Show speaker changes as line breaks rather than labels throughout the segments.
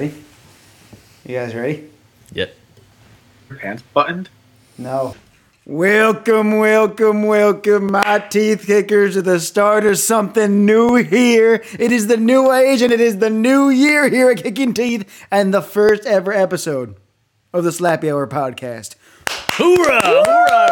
ready? You guys ready?
Yep.
Your pants buttoned?
No. Welcome, welcome, welcome, my teeth kickers to the start of something new here. It is the new age and it is the new year here at Kicking Teeth and the first ever episode of the Slappy Hour podcast.
Hoorah! Hoorah,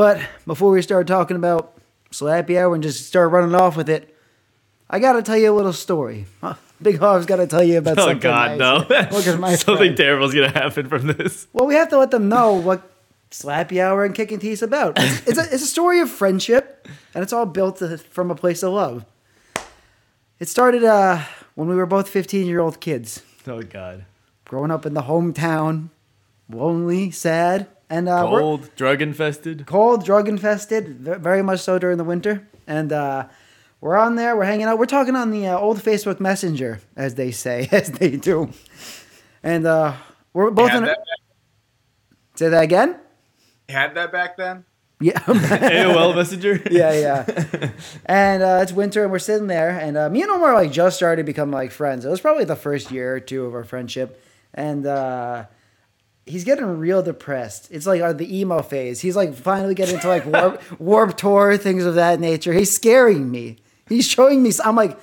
But before we start talking about Slappy Hour and just start running off with it, I gotta tell you a little story. Huh, Big Hog's gotta tell you about Slappy.
Oh
something.
God,
nice.
no!
Look at my
Something terrible is gonna happen from this.
Well, we have to let them know what Slappy Hour and Kicking Teeth's about. It's, it's, a, it's a story of friendship, and it's all built from a place of love. It started uh, when we were both 15 year old kids,
Oh God!
growing up in the hometown, lonely, sad, and uh,
Cold, drug infested.
cold, drug infested, very much so during the winter. And uh, we're on there, we're hanging out. We're talking on the uh, old Facebook Messenger, as they say, as they do. And uh, we're both
Had
in. A,
that,
say that again.
had that back then?
Yeah.
AOL Messenger.
yeah, yeah. And uh, it's winter, and we're sitting there, and uh, me and Omar like just started to become like friends. It was probably the first year or two of our friendship, and uh, he's getting real depressed. It's like uh, the emo phase. He's like finally getting into like warp, Warped Tour things of that nature. He's scaring me. He's showing me. I'm like.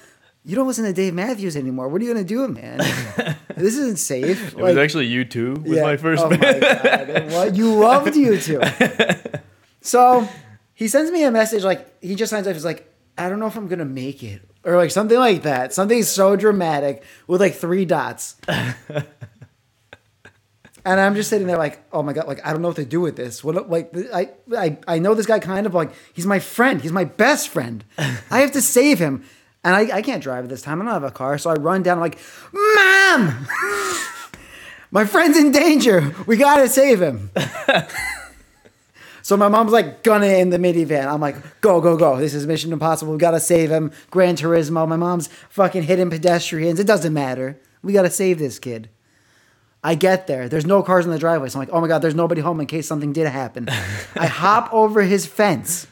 You don't listen to Dave Matthews anymore. What are you gonna do, man? this isn't safe.
It was actually U2 with my first.
Oh my god! What you loved U2. So he sends me a message like he just signs up. He's like, I don't know if I'm gonna make it, or like something like that. Something so dramatic with like three dots. And I'm just sitting there like, oh my god, like I don't know what to do with this. What like I I I know this guy kind of like he's my friend. He's my best friend. I have to save him. And I, I can't drive at this time. I don't have a car. So I run down, I'm like, Mom! my friend's in danger. We gotta save him. so my mom's like gunning in the minivan. I'm like, go, go, go. This is Mission Impossible. We gotta save him. Gran Turismo. My mom's fucking hitting pedestrians. It doesn't matter. We gotta save this kid. I get there. There's no cars in the driveway. So I'm like, oh my God, there's nobody home in case something did happen. I hop over his fence.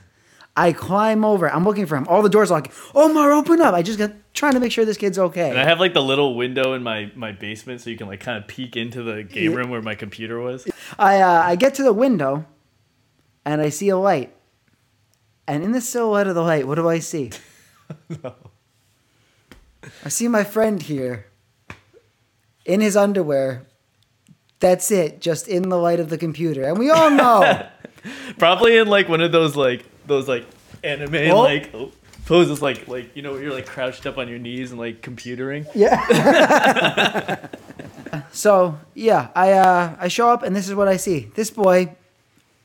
I climb over. I'm looking for him. All the doors are like, Omar, open up. I just got trying to make sure this kid's okay.
And I have like the little window in my my basement, so you can like kind of peek into the game room where my computer was.
I uh, I get to the window, and I see a light. And in the silhouette of the light, what do I see? no. I see my friend here, in his underwear. That's it, just in the light of the computer, and we all know.
Probably in like one of those like those like anime
Oh.
like oh, poses, like like you know where you're like crouched up on your knees and like computering.
Yeah. so yeah, I uh, I show up and this is what I see. This boy,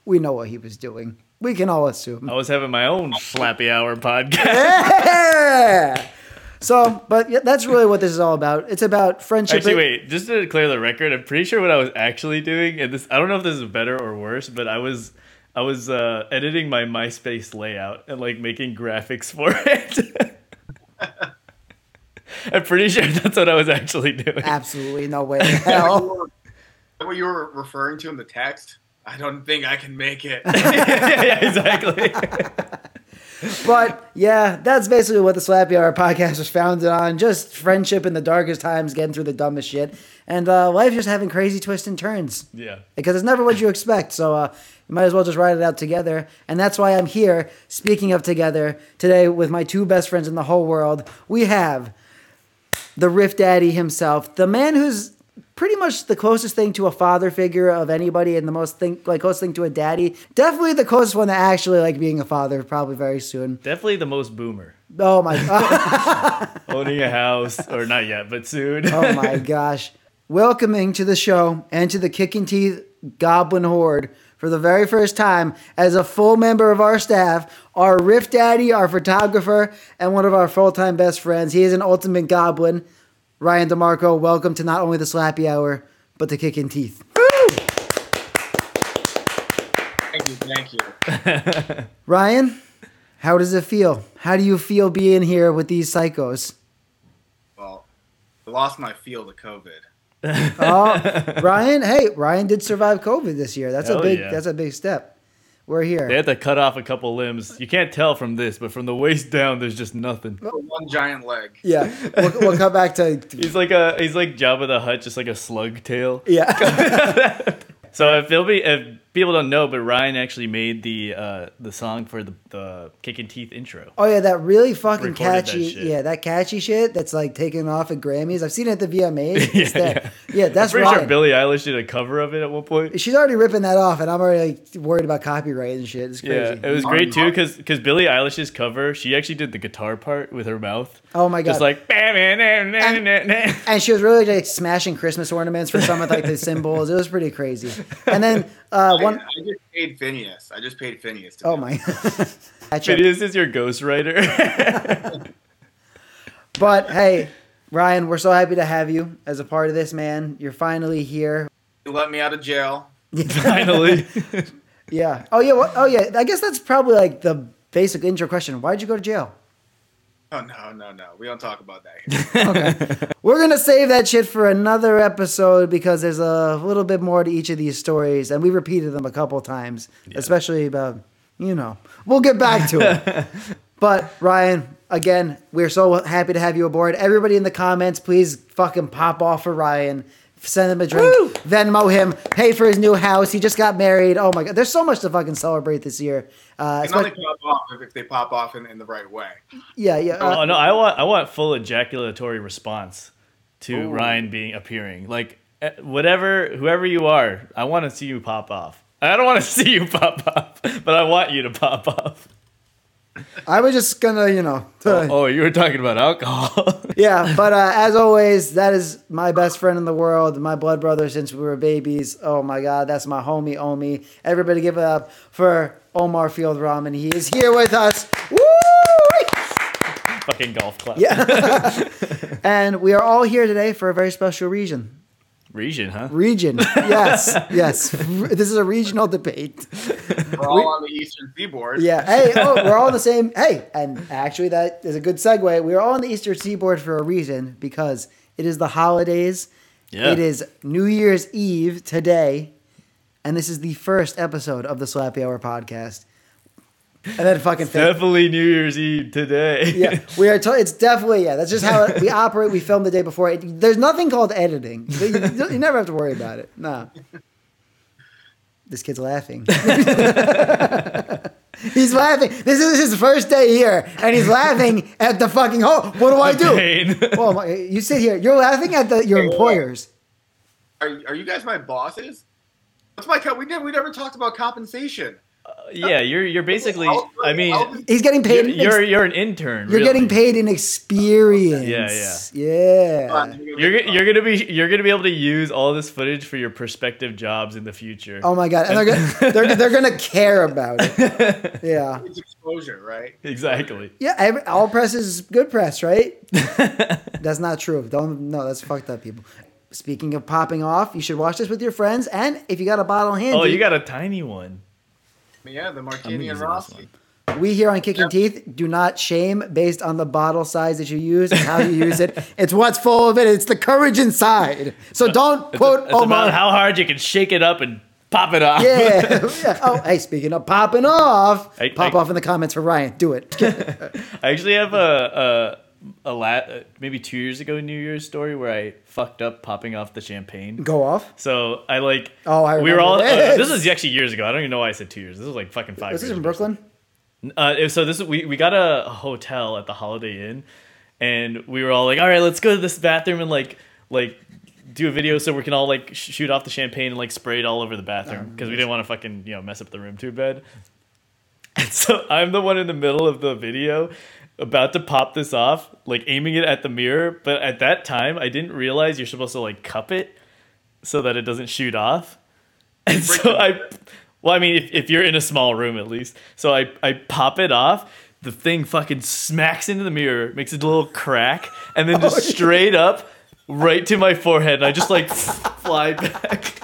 we know what he was doing. We can all assume.
I was having my own Slappy Hour podcast.
Yeah. So, but yeah, that's really what this is all about. It's about friendship.
Actually, wait. Just to clear the record, I'm pretty sure what I was actually doing, and this I don't know if this is better or worse, but I was I was uh, editing my MySpace layout and like making graphics for it. I'm pretty sure that's what I was actually doing.
Absolutely no way in hell.
What you were referring to in the text? I don't think I can make it.
yeah, exactly.
But yeah, that's basically what the Slappy Hour podcast was founded on. Just friendship in the darkest times, getting through the dumbest shit. And uh, life just having crazy twists and turns.
yeah.
because it's never what you expect. So uh, you might as well just ride it out together. And that's why I'm here, speaking of together, today with my two best friends in the whole world. We have the Riff Daddy himself, the man who's pretty much the closest thing to a father figure of anybody and the most thing like closest thing to a daddy. Definitely the closest one to actually like being a father, probably very soon.
Definitely the most boomer.
Oh my god.
Owning a house, or not yet, but soon.
Oh my gosh. Welcoming to the show and to the Kicking Teeth Goblin Horde for the very first time as a full member of our staff, our Riff Daddy, our photographer, and one of our full time best friends. He is an ultimate goblin. Ryan DeMarco, welcome to not only the Slappy Hour, but the Kicking Teeth.
Thank you, thank you.
Ryan, how does it feel? How do you feel being here with these psychos?
Well, I lost my feel to COVID.
Oh, Ryan, hey, Ryan did survive COVID this year. That's a big
yeah.
that's a big step. We're here.
They had to cut off a couple limbs. You can't tell from this, but from the waist down, there's just nothing.
One giant leg.
Yeah, we'll, we'll come back to
He's like a he's like Jabba the Hutt, just like a slug tail.
yeah.
So if they'll if people don't know, but Ryan actually made the uh the song for the the Kicking Teeth intro.
Oh yeah, that really fucking
Recorded that
catchy.
shit.
Yeah, that catchy shit that's like taken off at Grammys. I've seen it at the VMAs.
Yeah, yeah.
yeah, that's
I'm pretty
Ryan.
sure Billie Eilish did a cover of it at one point.
She's already ripping that off, and I'm already like worried about copyright and shit. It's
Yeah, it was great too because because Billie Eilish's cover, she actually did the guitar part with her mouth.
Oh my God.
Just like and,
and she was really like smashing Christmas ornaments for some of like the cymbals. It was pretty crazy. And then uh,
I,
one,
I just paid Finneas. I just paid Finneas. To
oh my,
it.
Finneas is your ghostwriter.
But hey, Ryan, we're so happy to have you as a part of this, man. You're finally here.
You let me out of jail.
Finally.
Yeah. Oh yeah. Well, oh yeah. I guess that's probably like the basic intro question. Why'd you go to jail?
Oh no, no, no. We don't talk about that. Here.
We're gonna save that shit for another episode because there's a little bit more to each of these stories, and we repeated them a couple times, especially about you know. We'll get back to it. but Ryan, again, we're so happy to have you aboard. Everybody in the comments, please fucking pop off for Ryan. Send him a drink,
Woo!
Venmo him, pay for his new house. He just got married. Oh my god, there's so much to fucking celebrate this year. Uh,
They can only pop off if, if they pop off in, in the right way.
yeah, yeah. uh,
oh no, I want I want full ejaculatory response to
Ooh.
Ryan being appearing. Like eh, whatever, whoever you are, I want to see you pop off. I don't want to see you pop off, but I want you to pop off.
I was just gonna, you know.
Oh, you were talking about alcohol.
Yeah, but uh, as always, that is my best friend in the world, my blood brother since we were babies. Oh my God, that's my homie, Omi. Everybody give it up for Omar Field Ramen. He is here with us. Woo!
Fucking golf club.
Yeah. and we are all here today for a very special reason.
Region, huh?
Region. Yes, yes. This is a regional debate.
We're all on the eastern seaboard.
Yeah. Hey, oh, we're all on the same. Hey, and actually, that is a good segue. We're all on the Eastern Seaboard for a reason because it is the holidays.
Yeah.
It is New Year's Eve today, and this is the first episode of the Slappy Hour podcast. And then fucking think,
Definitely New Year's Eve today.
yeah, we are. To- it's definitely yeah. That's just how it, we operate. We film the day before. It, there's nothing called editing. You, you never have to worry about it. No. This kid's laughing. he's laughing. This is his first day here, and he's laughing at the fucking hole. What do I do?
Pain.
Well, my, you sit here. You're laughing at the your employers.
Are, are you guys my bosses? What's my co- we did we never talked about compensation.
Uh, yeah, you're you're basically. I mean,
He's getting
you're
paid.
you're,
ex-
you're an intern.
you're
really.
getting paid in experience.
Yeah,
yeah.
You're you're gonna be you're gonna be able to use all this footage for your prospective jobs in the future.
Oh my god, and they're gonna, they're they're gonna care about it. Yeah,
It's exposure, right?
Exactly.
yeah. Every, all press is good press, right? that's not true. Don't no, that's fucked up, people. Speaking of popping off, you should watch this with your friends, and if you got a bottle handy,
Oh, you got a tiny one.
Yeah, the
I'm
Martini and Rossi.
we here on Kicking Teeth do not shame based on the bottle size that you use and how you use it. It's what's full of it. It's the courage inside. So don't
It's,
quote
it's
Omar.
about how hard you can shake it up and pop it off.
yeah. yeah. Oh, hey, speaking of popping off,
I-
pop
I-
off in the comments for Ryan. Do it.
I actually have a a, a la- uh, maybe two years ago New Year's story where I fucked up popping off the champagne.
Go off.
So I like.
Oh, I
we were all. uh,
this.
this was actually years ago. I don't even know why I said two years. This was like fucking five.
This
years
in. Brooklyn?
Uh, so this we we got a, hotel at the Holiday Inn, and we were all like, all right, let's go to this bathroom and like like do a video so we can all like sh- shoot off the champagne and like spray it all over the bathroom
Oh,
because we didn't want to fucking you know mess up the room too bad. And so I'm the one in the middle of the video about to pop this off, like aiming it at the mirror, but at that time I didn't realize you're supposed to like cup it so that it doesn't shoot off. And so I, well, I mean, if, if you're in a small room at least, so I, I pop it off. The thing fucking smacks into the mirror, makes a little crack, and then just straight up right to my forehead. And I just like fly back.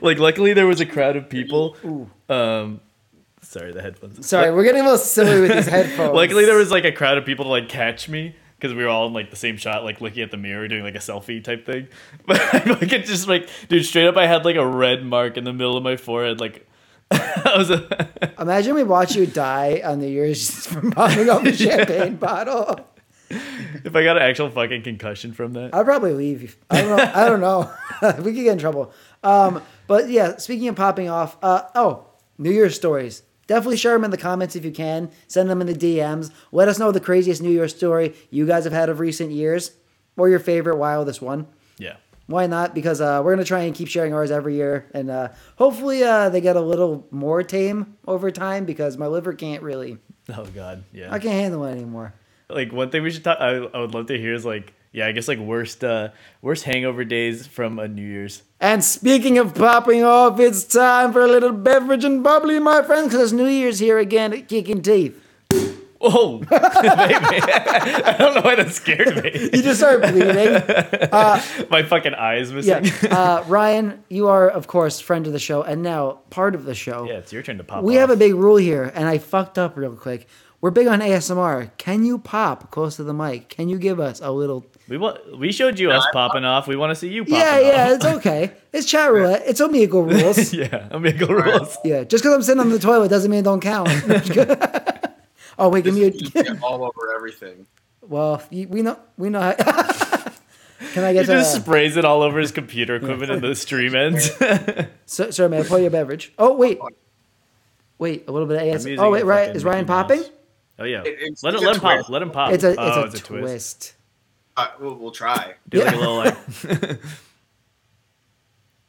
like luckily there was a crowd of people. Um, sorry, the headphones.
Sorry, we're getting a little silly with these headphones.
Luckily there was like a crowd of people to like catch me because we were all in like the same shot, like looking at the mirror, doing like a selfie type thing. But I like it just like, dude, straight up, I had like a red mark in the middle of my forehead, like. I was a,
Imagine we watch you die on New Year's from popping off a champagne bottle.
if I got an actual fucking concussion from that.
I'd probably leave. I don't know. I don't know. we could get in trouble. Um, but yeah, speaking of popping off, uh, oh, New Year's stories. Definitely share them in the comments if you can. Send them in the DMs. Let us know the craziest New Year's story you guys have had of recent years, or your favorite wildest one.
Yeah.
Why not? Because uh, we're gonna try and keep sharing ours every year, and uh, hopefully uh, they get a little more tame over time. Because my liver can't really,
Oh god. Yeah.
I can't handle it anymore.
like one thing we should talk I, I would love to hear is like yeah i guess like worst uh worst hangover days from a new year's
And speaking of popping off, it's time for a little beverage and bubbly, my friends, because New Year's here again at Kicking Teeth.
oh baby. i don't know why that scared me
You just start bleeding.
my fucking eyes missing
Yeah. Uh, Ryan, you are, of course, friend of the show and now part of the show.
yeah it's your turn to pop
we
off.
have a big rule here, and I fucked up real quick. We're big on ASMR. Can you pop close to the mic? Can you give us a little?
We want we showed you us popping off we want to see you popping
yeah, yeah,
off
it's okay. It's chat roulette. It's Omegle rules.
yeah amigo rules
Yeah, just because I'm sitting on the toilet doesn't mean it don't count. oh wait, give me a.
Just all over everything.
Well, you- we know we know. How, can I get?
he
get
just
a,
sprays it all over his computer equipment and the stream ends
so, sorry, man? Pour you a beverage. Oh wait, wait, a little bit of AS.
using
Oh wait,
a
right?
fucking
Is Ryan
Mickey Mouse.
popping?
oh yeah
It- it's-
let, it,
it's a
let him pop
twist.
let him pop
It's a it's
oh
a,
it's a twist,
twist.
Uh, we'll, we'll try.
do like a little like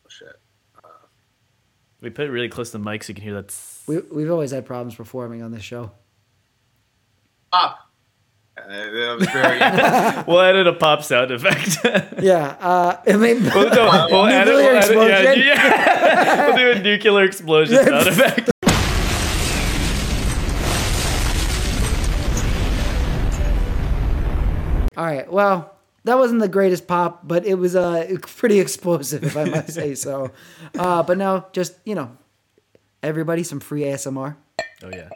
Oh, shit.
we put it really close to the mic so you can hear that
We we've always had problems performing on this show.
Pop. Uh, that was very.
we'll edit a pop sound effect
Yeah, uh, it made,
We'll, no, we'll edit, we'll edit, yeah, yeah. we'll do a nuclear explosion sound effect.
Right. Well, that wasn't the greatest pop, but it was uh, pretty explosive, if I must say so. Uh, but now, just you know, everybody, some free ASMR.
Oh yeah.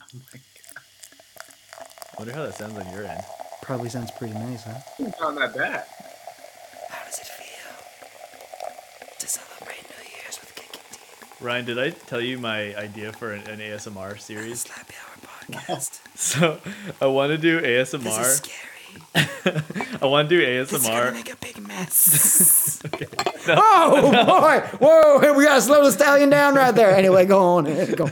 Oh my god. wonder how that sounds on your end.
Probably sounds pretty nice, huh?
It's not that bad.
How does it feel to celebrate New Year's with Kicking Teeth?
Ryan, did I tell you my idea for an, an ASMR series?
Slappy Hour podcast.
So I want to do ASMR.
This is
ASMR.
scary.
I want to do ASMR.
This is gonna make a big mess. Oh boy! Whoa! We gotta slow the stallion down right there. Anyway, go on. Go.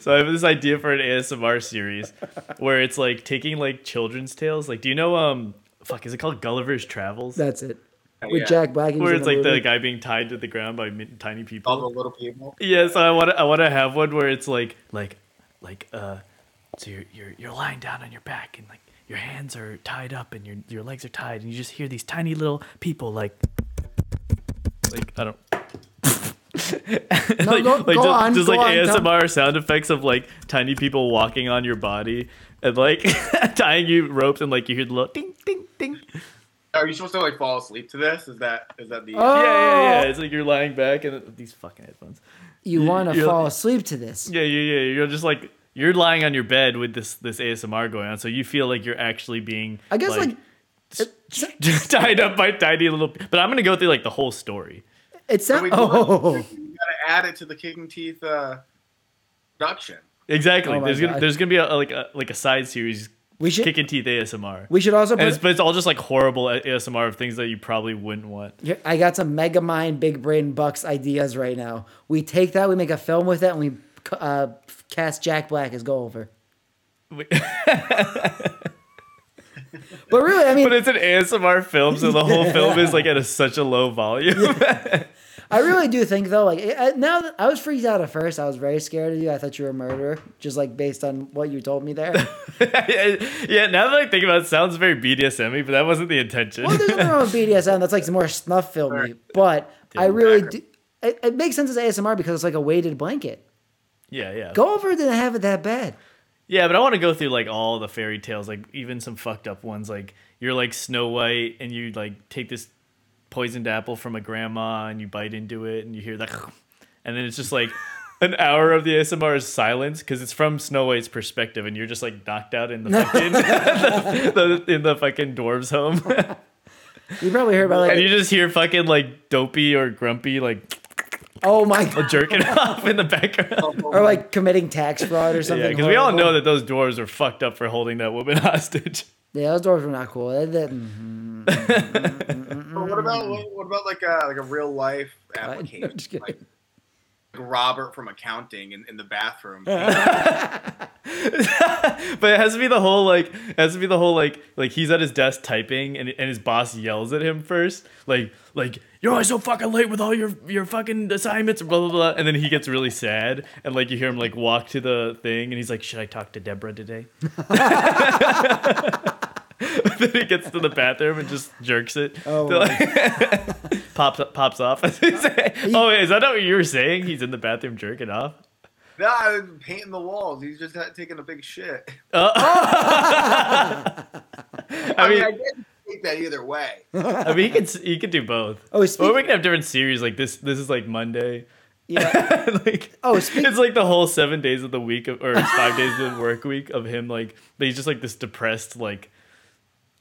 So I have this idea for an ASMR series where it's like taking like children's tales. Like, do you know um, fuck, is it called Gulliver's Travels?
That's it. With
Yeah.
Jack Black. he
Where it's
the
like the guy being tied to the ground by mi- tiny people.
All the little people.
Yeah, so I want to I want to have one where it's like like like uh so you're you're you're lying down on your back and like your hands are tied up and your your legs are tied and you just hear these tiny little people like like I don't
No,
like,
go-
like
go
just,
on,
just
go
like
on, tell-
ASMR sound effects of like tiny people walking on your body and like tying you ropes and like you hear the little ding ding ding.
Are you supposed to like fall asleep to this? Is that is that the?
Oh.
Yeah, yeah, yeah. It's like you're lying back and these fucking headphones.
You
You-
want to fall asleep to this?
Yeah, yeah, yeah. You're just like you're lying on your bed with this this ASMR going on, so you feel like you're actually being.
I guess like,
just tied up by tiny little. But I'm gonna go through like the whole story.
it's
Are
not.
we doing-
Oh,
You gotta add it to the kicking teeth uh, production.
Exactly.
Oh my
there's gonna there's gonna be a, like a like a side series.
We should-
kicking teeth ASMR.
we should also
and it's, but it's all just like horrible ASMR of things that you probably wouldn't want.
Here, I got some Mega Mind Big Brain Bucks ideas right now. We take that, we make a film with it, and we uh, cast Jack Black as Gulliver.
but
But really, I mean, but
it's an ASMR film, so the whole film is like at a, such a low volume.
I really do think though, like I- now that I was freaked out at first, I was very scared of you. I thought you were a murderer, just like based on what you told me there.
yeah, now that I think about it, it sounds very BDSM but that wasn't the intention.
well, there's nothing wrong with BDSM. That's like more snuff filmy, but I really do. It, it makes sense as ASMR because it's like a weighted blanket.
Yeah, yeah.
Gulliver didn't have it that bad.
Yeah, but I want to go through like all the fairy tales, like even some fucked up ones. Like you're like Snow White, and you like take this poisoned apple from a grandma, and you bite into it, and you hear that, and then it's just like. An hour of the ASMR is silence because it's from Snow White's perspective, and you're just like knocked out in the fucking the, the, in the fucking dwarves' home,
You probably heard about like
and you just hear fucking like dopey or grumpy like
oh my god,
jerking off in the background.
or like committing tax fraud or something.
Yeah, because we all know that those dwarves are fucked up for holding that woman hostage.
Yeah, those doors were not cool. They didn't- mm-hmm, mm-hmm,
But what about mm-hmm. what, what about like a like a real life
I'm
application?
just kidding.
like Robert from accounting in, in the bathroom.
but it has to be the whole like it has to be the whole like like he's at his desk typing and, and his boss yells at him first. Like like you're always so fucking late with all your your fucking assignments blah blah blah. And then he gets really sad and like you hear him like walk to the thing and he's like should I talk to Deborah today? Then he gets to the bathroom and just jerks it.
Oh
like- pops pops off. Oh wait, is that not what you were saying? He's in the bathroom jerking off
no, I was painting the walls. He's just had- taking a big shit. Uh.
I
I mean,
mean,
I guess you take that either way.
I mean, he could he could do both.
Oh,
or we can have different series. Like this, this is like Monday.
Yeah.
like
Oh, speak-
it's like the whole seven days of the week of, or five days of the work week of him. Like but he's just like this depressed like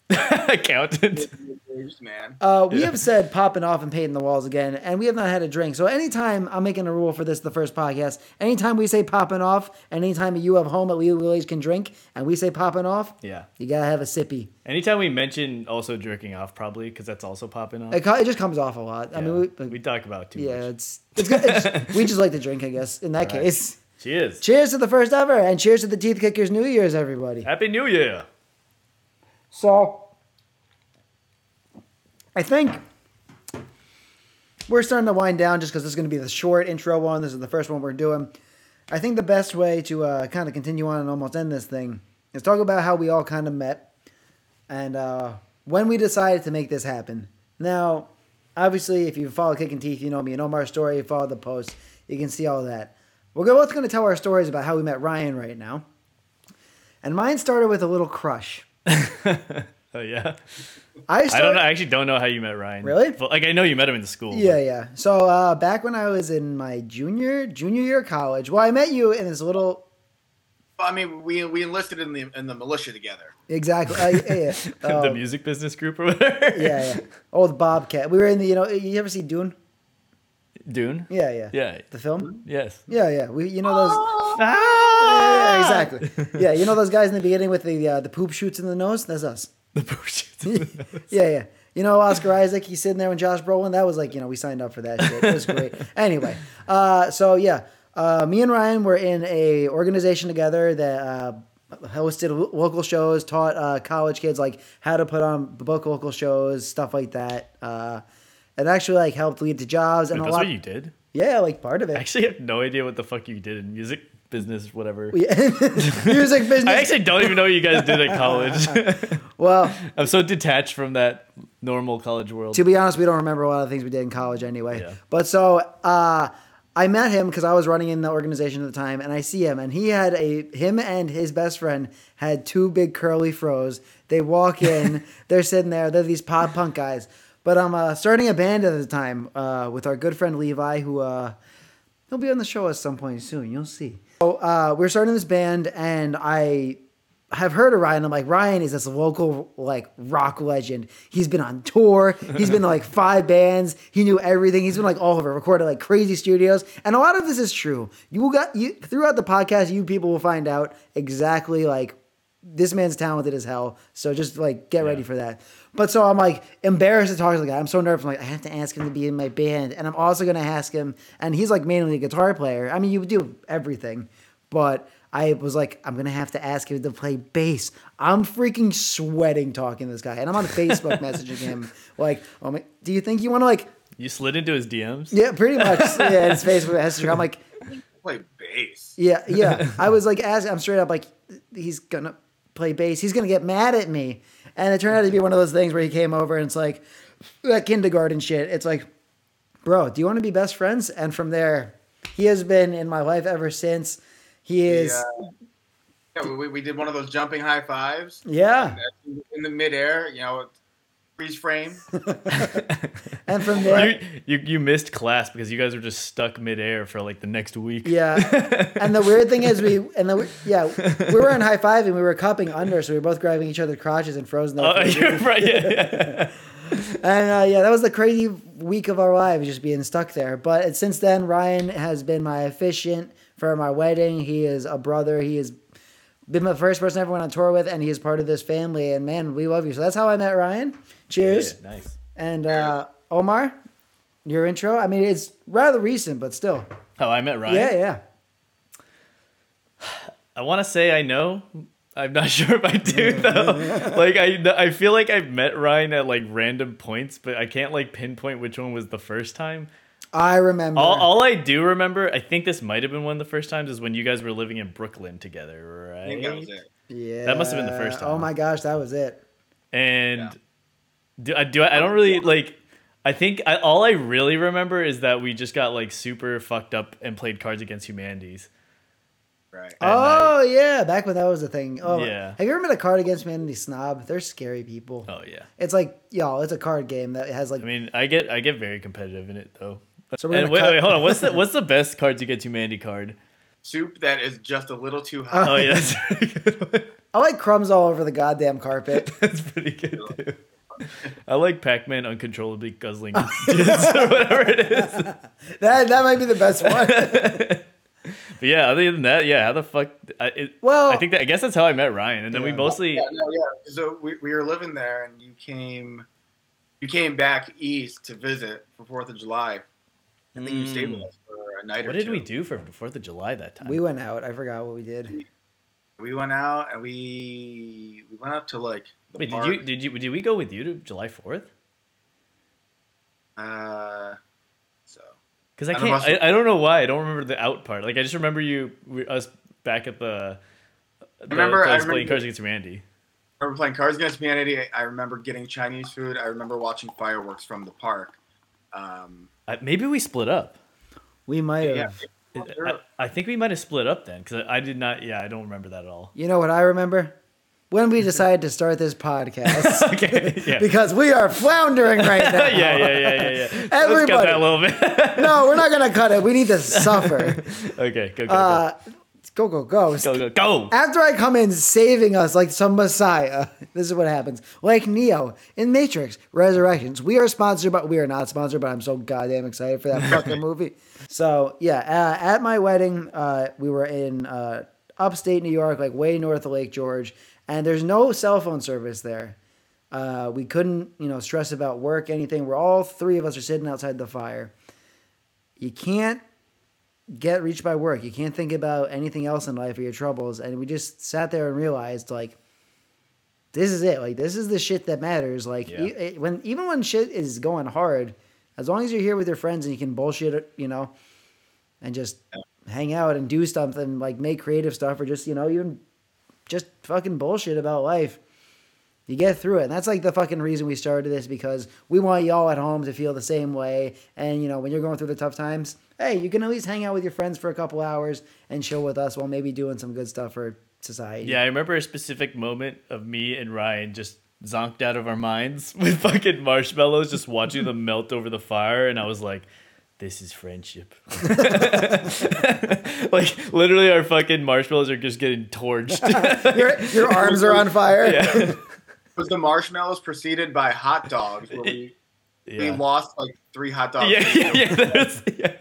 accountant.
Man.
Uh, we
Yeah.
have said popping off and painting the walls again, and we have not had a drink. So anytime I'm making a rule for this, the first podcast, anytime we say popping off, anytime you have home at Leo Lily's can drink, and we say popping off,
Yeah.
you gotta have a sippy.
Anytime we mention also jerking off, probably because that's also popping off.
It, co- it just comes off a lot. I mean, we,
we talk about it too
yeah,
much.
it's it's, good. it's we just like to drink, I guess. In that
Right.
case,
Cheers.
cheers to the first ever, and cheers to the Teeth Kickers New Year's, everybody.
Happy New Year.
So, I think we're starting to wind down just because this is going to be the short intro one. This is the first one we're doing. I think the best way to uh, kind of continue on and almost end this thing is talk about how we all kind of met and uh, when we decided to make this happen. Now, obviously, if you follow Kicking Teeth, you know me. You know our story. You follow the post. You can see all that. We're both going to tell our stories about how we met Ryan right now. And mine started with a little crush.
Oh yeah.
I,
I don't know. I actually don't know how you met Ryan.
Really?
But, like I know you met him in school.
Yeah, yeah. So uh, back when I was in my junior junior year of college, well, I met you in this little
I mean, we we enlisted in the in the militia together.
exactly. Uh, yeah, yeah.
the
Uh,
music business group or whatever.
yeah, yeah. Oh, the Bobcat. We were in the. You know, you ever see Dune?
Dune.
Yeah, yeah.
Yeah.
The film.
Yes.
Yeah, yeah. We, you know those.
Ah!
Yeah, exactly. Yeah, you know those guys in the beginning with the uh, the poop shoots in the nose. That's us.
The bullshit.
Yeah, yeah. You know Oscar Isaac, he's sitting there with Josh Brolin. That was like, you know, we signed up for that shit. It was great. anyway, uh, so yeah, uh, me and Ryan were in a organization together that uh, hosted local shows, taught uh, college kids like how to put on book local shows, stuff like that. Uh, it actually like helped lead to jobs and
Wait,
a
that's
lot.
what you did?
yeah, like part of it.
I actually have no idea what the fuck you did in music business, whatever.
Yeah. Music business.
I actually don't even know what you guys did at college.
well,
I'm so detached from that normal college world.
to be honest, we don't remember a lot of things we did in college anyway.
Yeah.
But so uh, I met him because I was running in the organization at the time, and I see him, and he had a him and his best friend had two big curly froze. They walk in, they're sitting there, they're these pop punk guys. But I'm uh, starting a band at the time uh, with our good friend Levi, who uh, he'll be on the show at some point soon. You'll see. So uh, we're starting this band, and I have heard of Ryan. I'm like, Ryan is this local like rock legend. He's been on tour. He's been to like five bands. He knew everything. He's been like all over, recorded like crazy studios. And a lot of this is true. You will got you throughout the podcast, you people will find out exactly like this man's talented as hell. So just like get ready for that. But so I'm like embarrassed to talk to the guy. I'm so nervous. I'm like, I have to ask him to be in my band. And I'm also gonna ask him, and he's like mainly a guitar player. I mean, you do everything. But I was like, I'm gonna have to ask him to play bass. I'm freaking sweating talking to this guy. And I'm on Facebook messaging him, like, oh my, do you think you wanna like
you slid into his DMs?
Yeah, pretty much. yeah, his Facebook message. I'm like,
Play bass.
yeah, yeah. I was like, asking, I'm straight up like, he's gonna play bass. He's gonna get mad at me. And it turned out to be one of those things where he came over and it's like that kindergarten shit. It's like, bro, do you want to be best friends? And from there, he has been in my life ever since. He is,
Yeah. Yeah, we, we did one of those jumping high fives
yeah,
in the midair. You know, freeze frame.
And from there,
You, you you missed class because you guys were just stuck midair for like the next week.
yeah. And the weird thing is, we and the yeah, we were in high five and we were cupping under, so we were both grabbing each other's crotches and frozen.
Oh,
for-
you're right. Yeah, yeah.
And uh, yeah, that was the crazy week of our lives, just being stuck there. But since then, Ryan has been my officiant for my wedding. He is a brother. He has been the first person I ever went on tour with, and he's part of this family. And man, we love you. So that's how I met Ryan. Cheers.
Yeah, nice.
And uh, Omar, your intro. I mean, it's rather recent, but still.
How I met Ryan.
Yeah, yeah.
I want to say I know. I'm not sure if I do though. like I, I feel like I've met Ryan at like random points, but I can't like pinpoint which one was the first time.
I remember.
All, all I do remember, I think this might have been one of the first times, is when you guys were living in Brooklyn together,
I think that was
right?
it.
yeah.
that must have been the first
oh
time.
Oh my gosh, that was it.
And
Yeah.
do I do I, I don't really like. I think I, all I really remember is that we just got like super fucked up and played Cards Against Humanities.
Right.
At
Oh yeah, back when that was a thing. Oh
Yeah.
Have you ever met a card against Humanity snob? They're scary people.
Oh yeah.
It's like y'all. It's a card game that has like.
I mean, I get I get very competitive in it though.
So we're
And wait,
cut-
wait, hold on. What's the what's the best card to get to Mandy card?
Soup that is just a little too hot.
Oh yeah, that's a pretty good one.
I like crumbs all over the goddamn carpet.
That's pretty good too. I like Pac-Man uncontrollably guzzling jizz or whatever it is.
that that might be the best one.
But yeah, other than that, yeah, how the fuck? I, it,
Well-
I think that I guess that's how I met Ryan, and then we mostly
Yeah, no, yeah. So we, we were living there, and you came, you came back east to visit for Fourth of July. I think you stayed with us for a night or
What did
two.
we do for Fourth of July that time?
we went out. I forgot what we did.
We went out and we we went up to like the
Wait, did you did you did we go with you to July Fourth?
Uh, so
Because I can't. I, I don't know why. I don't remember the out part. Like I just remember you we, us back at the. the
remember- I
place
remember-
playing Cards Against Humanity.
I remember playing Cards Against Humanity. I remember getting Chinese food. I remember watching fireworks from the park. Um,
I, maybe we split up.
We might
yeah,
have.
I, I think we might have split up then because I did not. Yeah, I don't remember that at all.
You know what I remember? When we decided to start this podcast.
okay. Yeah.
because we are floundering right now.
yeah, yeah, yeah, yeah, yeah. Let's cut
Everybody.
that a little bit.
No, we're not gonna cut it. We need to suffer.
okay, go, go,
Uh, go go go.
go, go, go.
After I come in saving us like some messiah, this is what happens. Like Neo in Matrix Resurrections. We are sponsored, but we are not sponsored. But I'm so goddamn excited for that fucking movie. So yeah, uh, at my wedding, uh, we were in uh, upstate New York, like way north of Lake George, and there's no cell phone service there. Uh, we couldn't, you know, stress about work, anything. We're all three of us are sitting outside the fire. You can't get reached by work. You can't think about anything else in life or your troubles. And we just sat there and realized, like, this is it. Like, this is the shit that matters. Like,
Yeah.
e- it- when even when shit is going hard, as long as you're here with your friends and you can bullshit you know, and just hang out and do something like make creative stuff or just you know even just fucking bullshit about life. You get through it. And that's like the fucking reason we started this because we want y'all at home to feel the same way. And, you know, when you're going through the tough times, hey, you can at least hang out with your friends for a couple hours and chill with us while maybe doing some good stuff for society.
Yeah, I remember a specific moment of me and Ryan just zonked out of our minds with fucking marshmallows, just watching them melt over the fire, and I was like, "This is friendship." like literally, our fucking marshmallows are just getting torched.
your, your arms are on fire.
yeah,
was the marshmallows preceded by hot dogs? Where we, we lost like three hot dogs.
yeah, yeah. yeah, that was- yeah.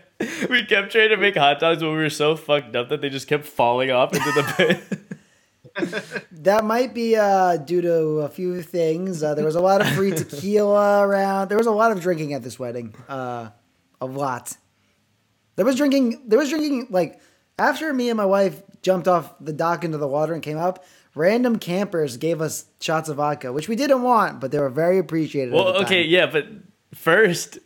We kept trying to make hot dogs, but we were so fucked up that they just kept falling off into the pit.
That might be uh, due to a few things. Uh, there was a lot of free tequila around. There was a lot of drinking at this wedding. Uh, a lot. There was drinking. There was drinking like after me and my wife jumped off the dock into the water and came up. Random campers gave us shots of vodka, which we didn't want, but they were very appreciated. at
well, okay, yeah, but first,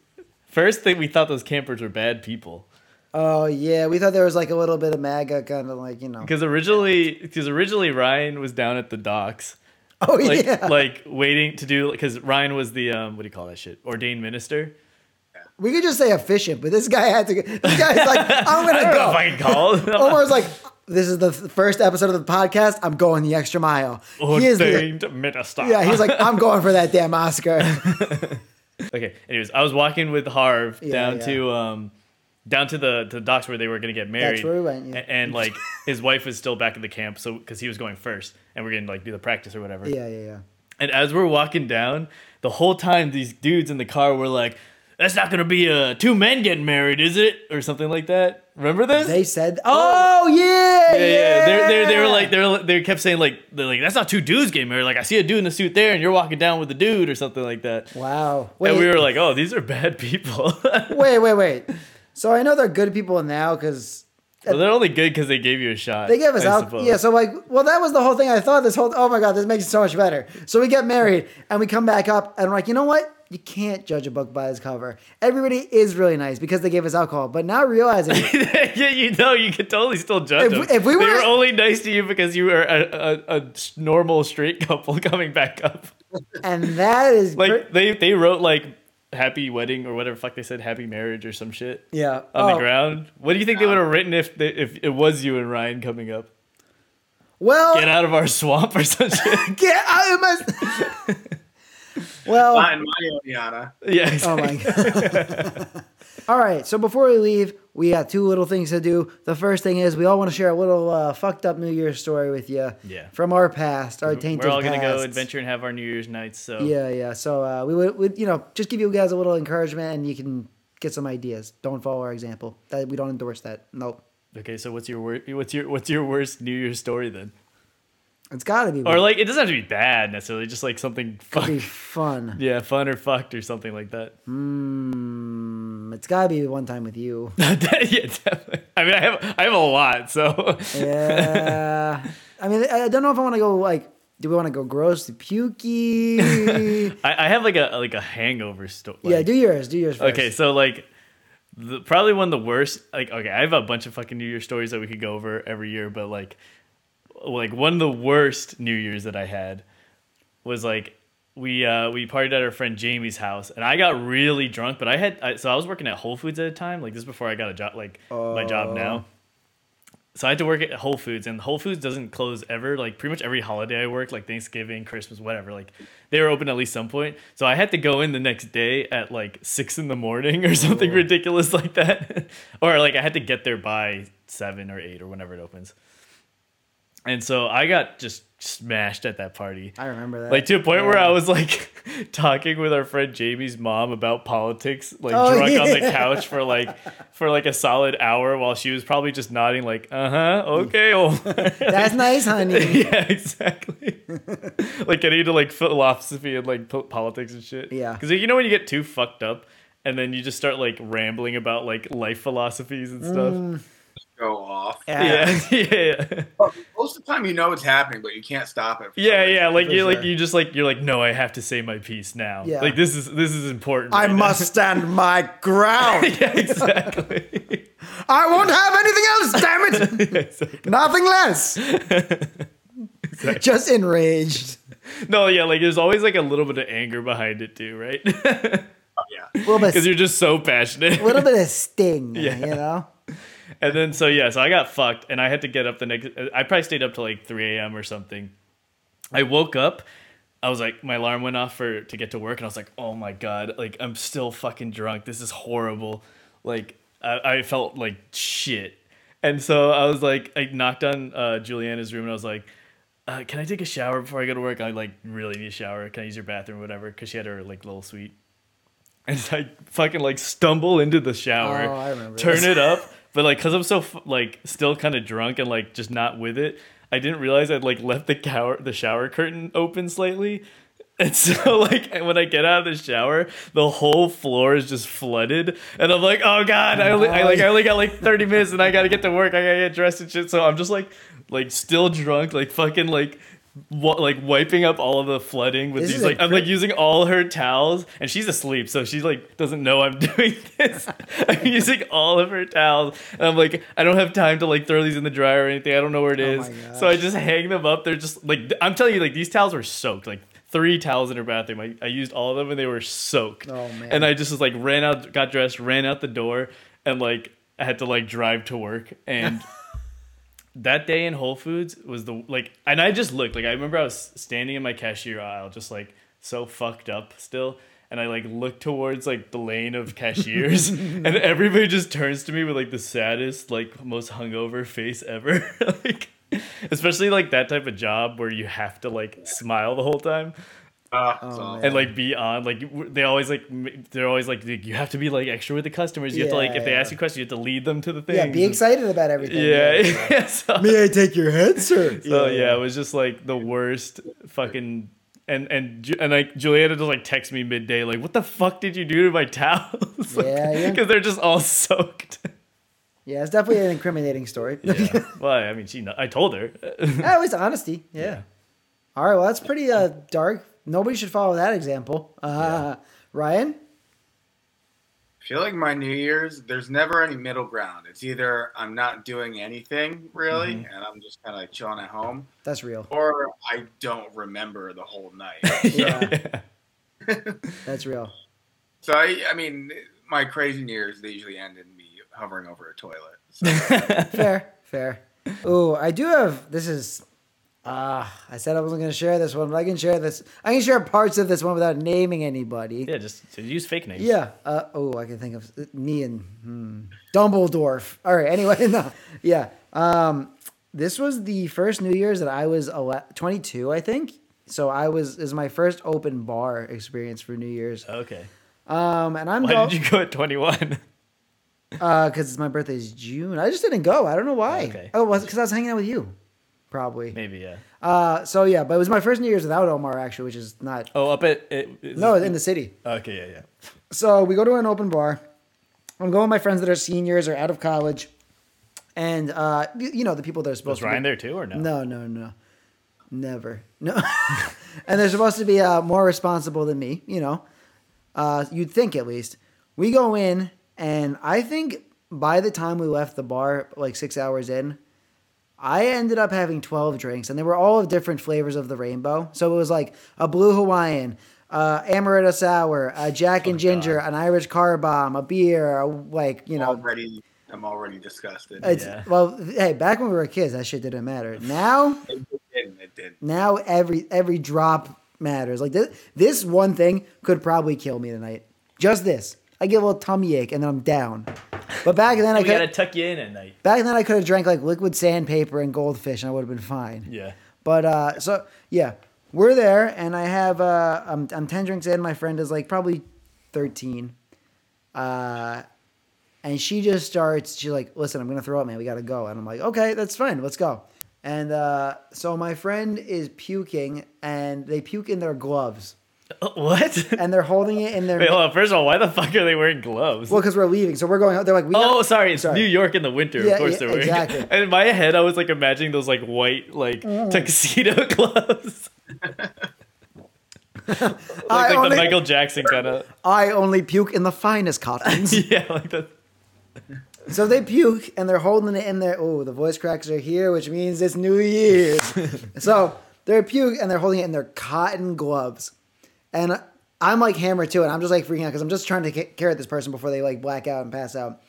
first thing we thought those campers were bad people.
Oh yeah, we thought there was like a little bit of MAGA kind of like you know.
Because originally, because originally Ryan was down at the docks,
Oh
like
yeah,
like waiting to do because Ryan was the um what do you call that shit ordained minister.
we could just say officiant, but this guy had to. This guy's like, I'm gonna
don't know if
go.
I can call.
Omar's like, this is the first episode of the podcast. I'm going the extra mile. He is the,
minister.
yeah, he's like, I'm going for that damn Oscar.
Okay. Anyways, I was walking with Harv
Yeah,
down
yeah.
to um down to the to the docks where they were gonna get married.
where we went, yeah.
A- And, like his wife was still back at the camp, so because he was going first, and we're gonna like do the practice or whatever.
yeah, yeah, yeah.
And as we're walking down, the whole time these dudes in the car were like, "That's not gonna be uh, two men getting married, is it?" or something like that. Remember this?
They said, "Oh, oh yeah,
yeah, yeah. They're, they they were like they were they kept saying like they're like that's not two dudes getting married. Like I see a dude in a suit there, and you're walking down with a dude or something like that.
wow." Wait,
And we were like, "Oh, these are bad people."
wait, wait, wait. So I know they're good people now because
well, they're only good because they gave you a shot.
they gave us out.
suppose.
Yeah, so like, well, that was the whole thing. I thought this whole. Oh my god, this makes it so much better. So we get married and we come back up and we're like, you know what? You can't judge a book by its cover. Everybody is really nice because they gave us alcohol. But now realizing
yeah, you know, you could totally still judge
If
them.
we- if we
they
were-
were only nice to you because you were a, a, a normal straight couple coming back up.
and that is
Like
pre-
they they wrote like happy wedding or whatever fuck they said happy marriage or some shit
yeah.
on the
Oh,
ground. What do you think they would have uh. written if they, if it was you and Ryan coming up?
Well,
Get out of our swamp or some shit.
get out of my. Well,
Mine, my Eliana.
yeah.
Oh my god. all right, so before we leave, we got two little things to do. The first thing is we all want to share a little uh, fucked up New Year's story with you.
Yeah.
From our past, our tainted
We're all gonna go adventure and have our New Year's nights. So
Yeah, yeah. So uh, we would, would, you know, just give you guys a little encouragement, and you can get some ideas. Don't follow our example. That we don't endorse that. Nope.
Okay, so what's your wor- what's your what's your worst New Year's story then?
It's got to be.
Or like it doesn't have to be bad necessarily, just like something fuck.
fun.
Yeah, fun or fucked or something like that.
Mm, it's got to be one time with you.
yeah, definitely. I mean, I have I have a lot, so
Yeah. I mean, I don't know if I want to go like. Do we want to go gross to pukey?
I, I have like a like a hangover story.
yeah, do yours. Do yours first.
Okay, so like the, probably one of the worst. Like, okay, I have a bunch of fucking New Year stories that we could go over every year, but like, like one of the worst New Years that I had was like we uh we partied at our friend Jamie's house, and I got really drunk. But I had I, so I was working at Whole Foods at the time. Like this is before I got a job, like my job now. So I had to work at Whole Foods, and Whole Foods doesn't close ever. Like pretty much every holiday I work, like Thanksgiving, Christmas, whatever. Like they were open at least some point. So I had to go in the next day at like six in the morning or something ridiculous like that, or like I had to get there by seven or eight or whenever it opens. And so I got just smashed at that party.
I remember that.
Like to a point where I was like talking with our friend Jamie's mom about politics, like
Oh,
drunk on the couch for like for like a solid hour while she was probably just nodding like, uh huh, okay, oh.
That's nice, honey.
yeah, exactly. like getting into like philosophy and like po- politics and shit.
Yeah.
because you know when you get too fucked up and then you just start like rambling about like life philosophies and stuff.
Mm,
Go off.
yeah.
Yeah, yeah.
Most of the time, you know what's happening, but you can't stop it.
Yeah, yeah,
reason.
like
For
you like
sure.
you just like you're like no, I have to say my piece now.
Yeah.
Like this is this is important.
I
right now.
must stand my ground.
yeah, exactly.
I won't have anything else, damn it.
Exactly.
Nothing less. Just enraged.
no, yeah, like there's always like a little bit of anger behind it too, right?
Oh, yeah.
A little bit,
Because you're just so passionate.
A little bit of sting,
Yeah.
you know?
And then so yeah, so I got fucked, and I had to get up the next. I probably stayed up till like 3 a.m. or something. I woke up. I was like, my alarm went off for to get to work, and I was like, oh my god, like I'm still fucking drunk. This is horrible. Like I, I felt like shit. And so I was like, I knocked on uh, Juliana's room, and I was like, uh, "Can I take a shower before I go to work? I like really need a shower. Can I use your bathroom, or whatever?" Because she had her like little suite. And so I fucking like stumble into the shower,
Oh, I remember
turn
this.
it up, but like because I'm so like still kind of drunk and like just not with it, I didn't realize I'd like left the shower the shower curtain open slightly. And so, like, when I get out of the shower, the whole floor is just flooded, and I'm like, "Oh God!" I only, I like, I only got like 30 minutes, and I gotta get to work. I gotta get dressed and shit. So I'm just like, like, still drunk, like, fucking, like, wa- like wiping up all of the flooding with
This
these like I'm like using all her towels and she's asleep so she like doesn't know I'm doing this. I'm using all of her towels and I'm like I don't have time to like throw these in the dryer or anything. I don't know where it
Oh
is. so I just hang them up. They're just like I'm telling you like these towels were soaked. Like three towels in her bathroom. I, I used all of them and they were soaked.
Oh, man.
And I just was like ran out got dressed, ran out the door and like I had to like drive to work and that day in Whole Foods was the like, and I just looked like I remember I was standing in my cashier aisle, just like so fucked up still, and I like looked towards like the lane of cashiers, and everybody just turns to me with like the saddest, like most hungover face ever, like. Especially like that type of job where you have to like smile the whole time
Uh,
Oh,
and like be on like w- they always like they're always like you have to be like extra with the customers. You have to like
Yeah,
if they ask you a question, you have to lead them to the thing.
Yeah, be excited about everything.
Yeah, yeah. so,
May I take your head, sir?
so yeah, it was just like the worst fucking. And and and like Juliana just like text me midday like what the fuck did you do to my towels?
Yeah, yeah.
because they're just all soaked.
Yeah, it's definitely an incriminating story.
yeah. Well, I mean, she. kno- I told her.
Yeah, it was honesty. Yeah. All right. Well, that's pretty uh, dark. Nobody should follow that example. Uh, Ryan.
I feel like my New Year's, there's never any middle ground. It's either I'm not doing anything really,
Mm-hmm.
and I'm just kind of chilling at home,
That's real.
or I don't remember the whole night.
Yeah, that's real.
so I, I mean, my crazy New Year's they usually end in me hovering over a toilet. So
Fair. Fair. Oh, I do have. This is. Uh, I said I wasn't going to share this one, but I can share this. I can share parts of this one without naming anybody.
yeah, just, just use fake names.
Yeah. Uh, oh, I can think of me and hmm, Dumbledore. All right. Anyway, no. Yeah. Um, this was the first New Year's that I was ele- 22, I think. So I was is my first open bar experience for New Year's.
Okay.
Um, and I'm
Why
go-
did you go at twenty one?
uh, because my birthday is June. I just didn't go. I don't know why.
Okay.
Oh, was because I was hanging out with you, probably.
Maybe yeah.
Uh, so yeah, but it was my first New Year's without Omar actually, which is not.
Oh, up at it,
No, in the city.
Okay, yeah, yeah.
So we go to an open bar. I'm going with my friends that are seniors or out of college, and uh, y- you know the people that are supposed
Was
to.
Ryan
be,
there too, or no?
No, no, no, never. No, and they're supposed to be uh, more responsible than me. You know, uh, you'd think at least. We go in, and I think by the time we left the bar, like six hours in, I ended up having 12 drinks, and they were all of different flavors of the rainbow. So it was like a blue Hawaiian, uh, amaretto sour, a Jack and
Oh,
Ginger,
God.
an Irish car bomb, a beer, a, like, you know.
already, I'm already disgusted.
It's,
Yeah.
Well, hey, back when we were kids, that shit didn't matter. Now,
it didn't. It did.
now every every drop matters. Like this, this one thing could probably kill me tonight. Just this. I get a little tummy ache and then I'm down. But back then I
we gotta tuck you in at night.
back then I could have drank like liquid sandpaper and goldfish and I would have been fine.
Yeah.
But uh, so yeah, we're there, and I have uh, I'm I'm ten drinks in. My friend is like probably thirteen, uh, and she just starts. She's like, "Listen, I'm gonna throw up, man. We gotta go." And I'm like, "Okay, that's fine. Let's go." And uh, so my friend is puking, and they puke in their gloves,
What?
and they're holding it in their.
Wait, hold on. First of all, why the fuck are they wearing gloves?
well, because we're leaving, so we're going. out. They're like, we
Oh,
got-
sorry, it's
sorry.
New York in the winter.
Yeah,
of course
yeah,
they're wearing.
exactly.
And in my head, I was like imagining those like white like
Mm.
tuxedo gloves, like, like
only-
the Michael Jackson kind of.
I only puke in the finest cottons.
yeah, like that.
So they puke and they're holding it in there. Oh, the voice cracks are here, which means it's New Year's. so they're puke and they're holding it in their cotton gloves. And I'm like hammered too, and I'm just like freaking out because I'm just trying to ca- carry this person before they like black out and pass out.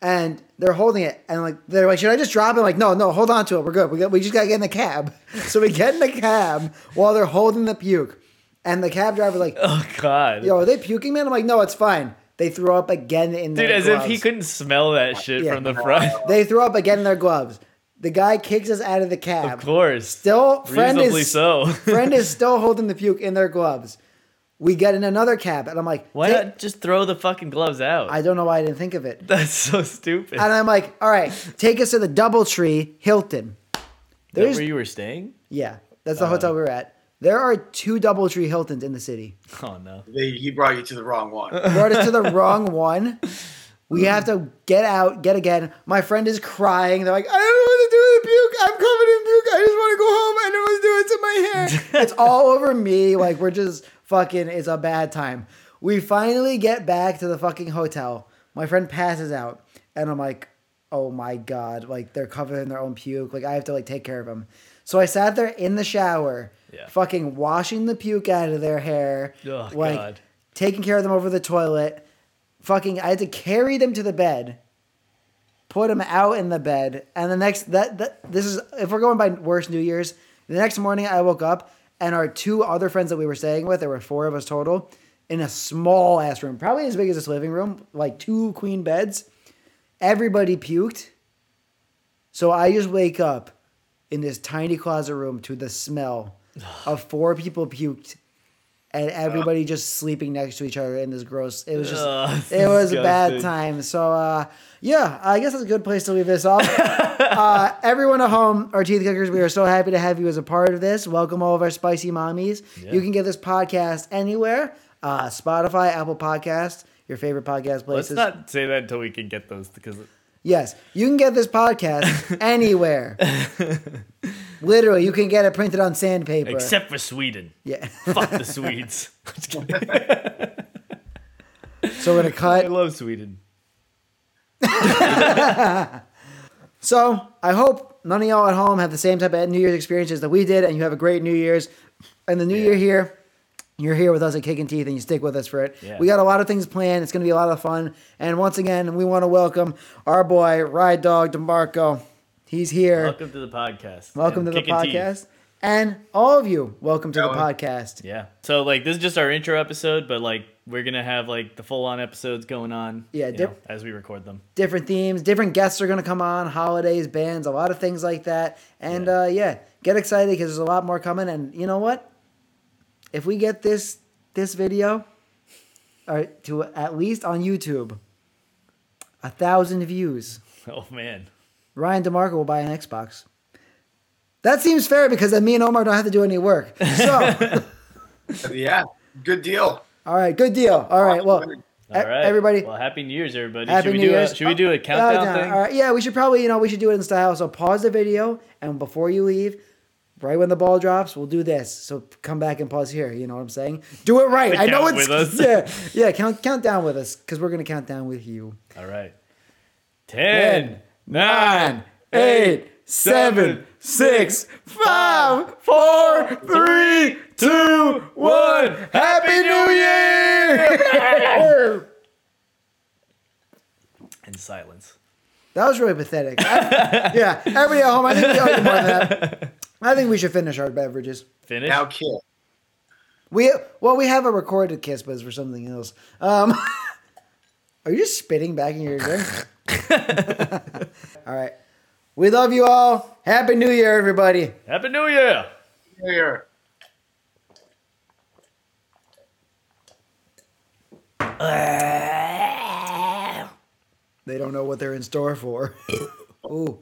And they're holding it, and like they're like, "Should I just drop it?" I'm like, no, no, hold on to it. We're good. We got, we just gotta get in the cab. So we get in the cab while they're holding the puke, and the cab driver's like,
Oh God,
"Yo, are they puking, man?" I'm like, "No, it's fine." They throw up again in
dude,
their
as if he couldn't smell that uh, shit
Yeah.
from the front.
They throw up again in their gloves. The guy kicks us out of the cab.
of course,
Still, friend
reasonably
is
so.
friend is still holding the puke in their gloves. We get in another cab, and I'm like,
Why not just throw the fucking gloves out?
I don't know why I didn't think of it.
That's so stupid.
And I'm like, all right, take us to the DoubleTree Hilton.
Is that
There's
where you were staying?
yeah, that's the
Uh.
hotel we were at. There are two DoubleTree Hiltons in the city.
Oh no.
They, he brought you to the wrong one.
Brought us to the wrong one. We have to get out, get again. My friend is crying. They're like, I don't know what to do with the puke. I'm covered in puke. I just want to go home. I don't know what to do. It's in my hair. it's all over me. Like we're just fucking. It's a bad time. We finally get back to the fucking hotel. My friend passes out, and I'm like, oh my god. Like they're covered in their own puke. Like I have to like take care of them. So I sat there in the shower,
Yeah.
fucking washing the puke out of their hair.
Oh
like
God.
taking care of them over the toilet. Fucking, I had to carry them to the bed, put them out in the bed, and the next that, that this is if we're going by worst New Year's. The next morning, I woke up and our two other friends that we were staying with, there were four of us total, in a small ass room, probably as big as this living room, like two queen beds. Everybody puked. So I just wake up in this tiny closet room to the smell of four people puked and everybody just sleeping next to each other in this gross. It was just,
Ugh,
it was a bad time. So, uh, yeah, I guess that's a good place to leave this off. uh, everyone at home, our teeth cookers, we are so happy to have you as a part of this. Welcome all of our spicy mommies.
Yeah.
You can get this podcast anywhere uh, Spotify, Apple Podcast, your favorite podcast places.
Let's not say that until we can get those because
Yes, you can get this podcast anywhere. Literally, you can get it printed on sandpaper.
except for Sweden.
yeah.
Fuck the Swedes.
So we're gonna
I love Sweden.
So I hope none of y'all at home have the same type of New Year's experiences that we did, and you have a great New Year's. And the New
Yeah.
Year here, you're here with us at Kickin Teeth, and you stick with us for it.
Yeah.
We got a lot of things planned. It's gonna be a lot of fun. And once again, we want to welcome our boy Rye-Dawg DeMarco. He's here.
Welcome to the podcast.
Welcome
And
to the
Kickin Teeth.
podcast. And all of you, welcome to the
Hello.
podcast.
Yeah. So like this is just our intro episode, but like we're gonna have like the full on episodes going on.
Yeah,
you know, as we record them.
different themes, different guests are going to come on, holidays, bands, a lot of things like that. And
Yeah.
uh, yeah, get excited because there's a lot more coming. And you know what? If we get this this video, or to at least on YouTube, a thousand views,
Oh man.
Ryan DeMarco will buy an Xbox. That seems fair because then me and Omar don't have to do any work. So,
Yeah, good deal.
all right, good deal. All right, well,
All
e- everybody,
Well, happy New Year's, everybody.
Happy
should we
New
do
Year's.
a should we do a
Oh,
countdown
countdown.
thing?
All right, yeah, we should probably, you know, we should do it in style. So pause the video, and before you leave, right when the ball drops, we'll do this. So come back and pause here. You know what I'm saying? Do it right. I know it's yeah, yeah. Count count down with us because we're gonna count down with you.
All right.
Ten,
Ten, nine,
Eight, seven, six, five, four, three, two, one. Happy New Year!
in silence.
That was really pathetic. I- yeah, everybody at home, I think we owe you more than that. I think we should finish our beverages.
Finish.
Now kill.
We well, we have a recorded kiss, but it's for something else. Um, are you just spitting back in your drink? all right. We love you all. Happy New Year, everybody.
Happy New Year.
Here.
They don't know what they're in store for. Ooh.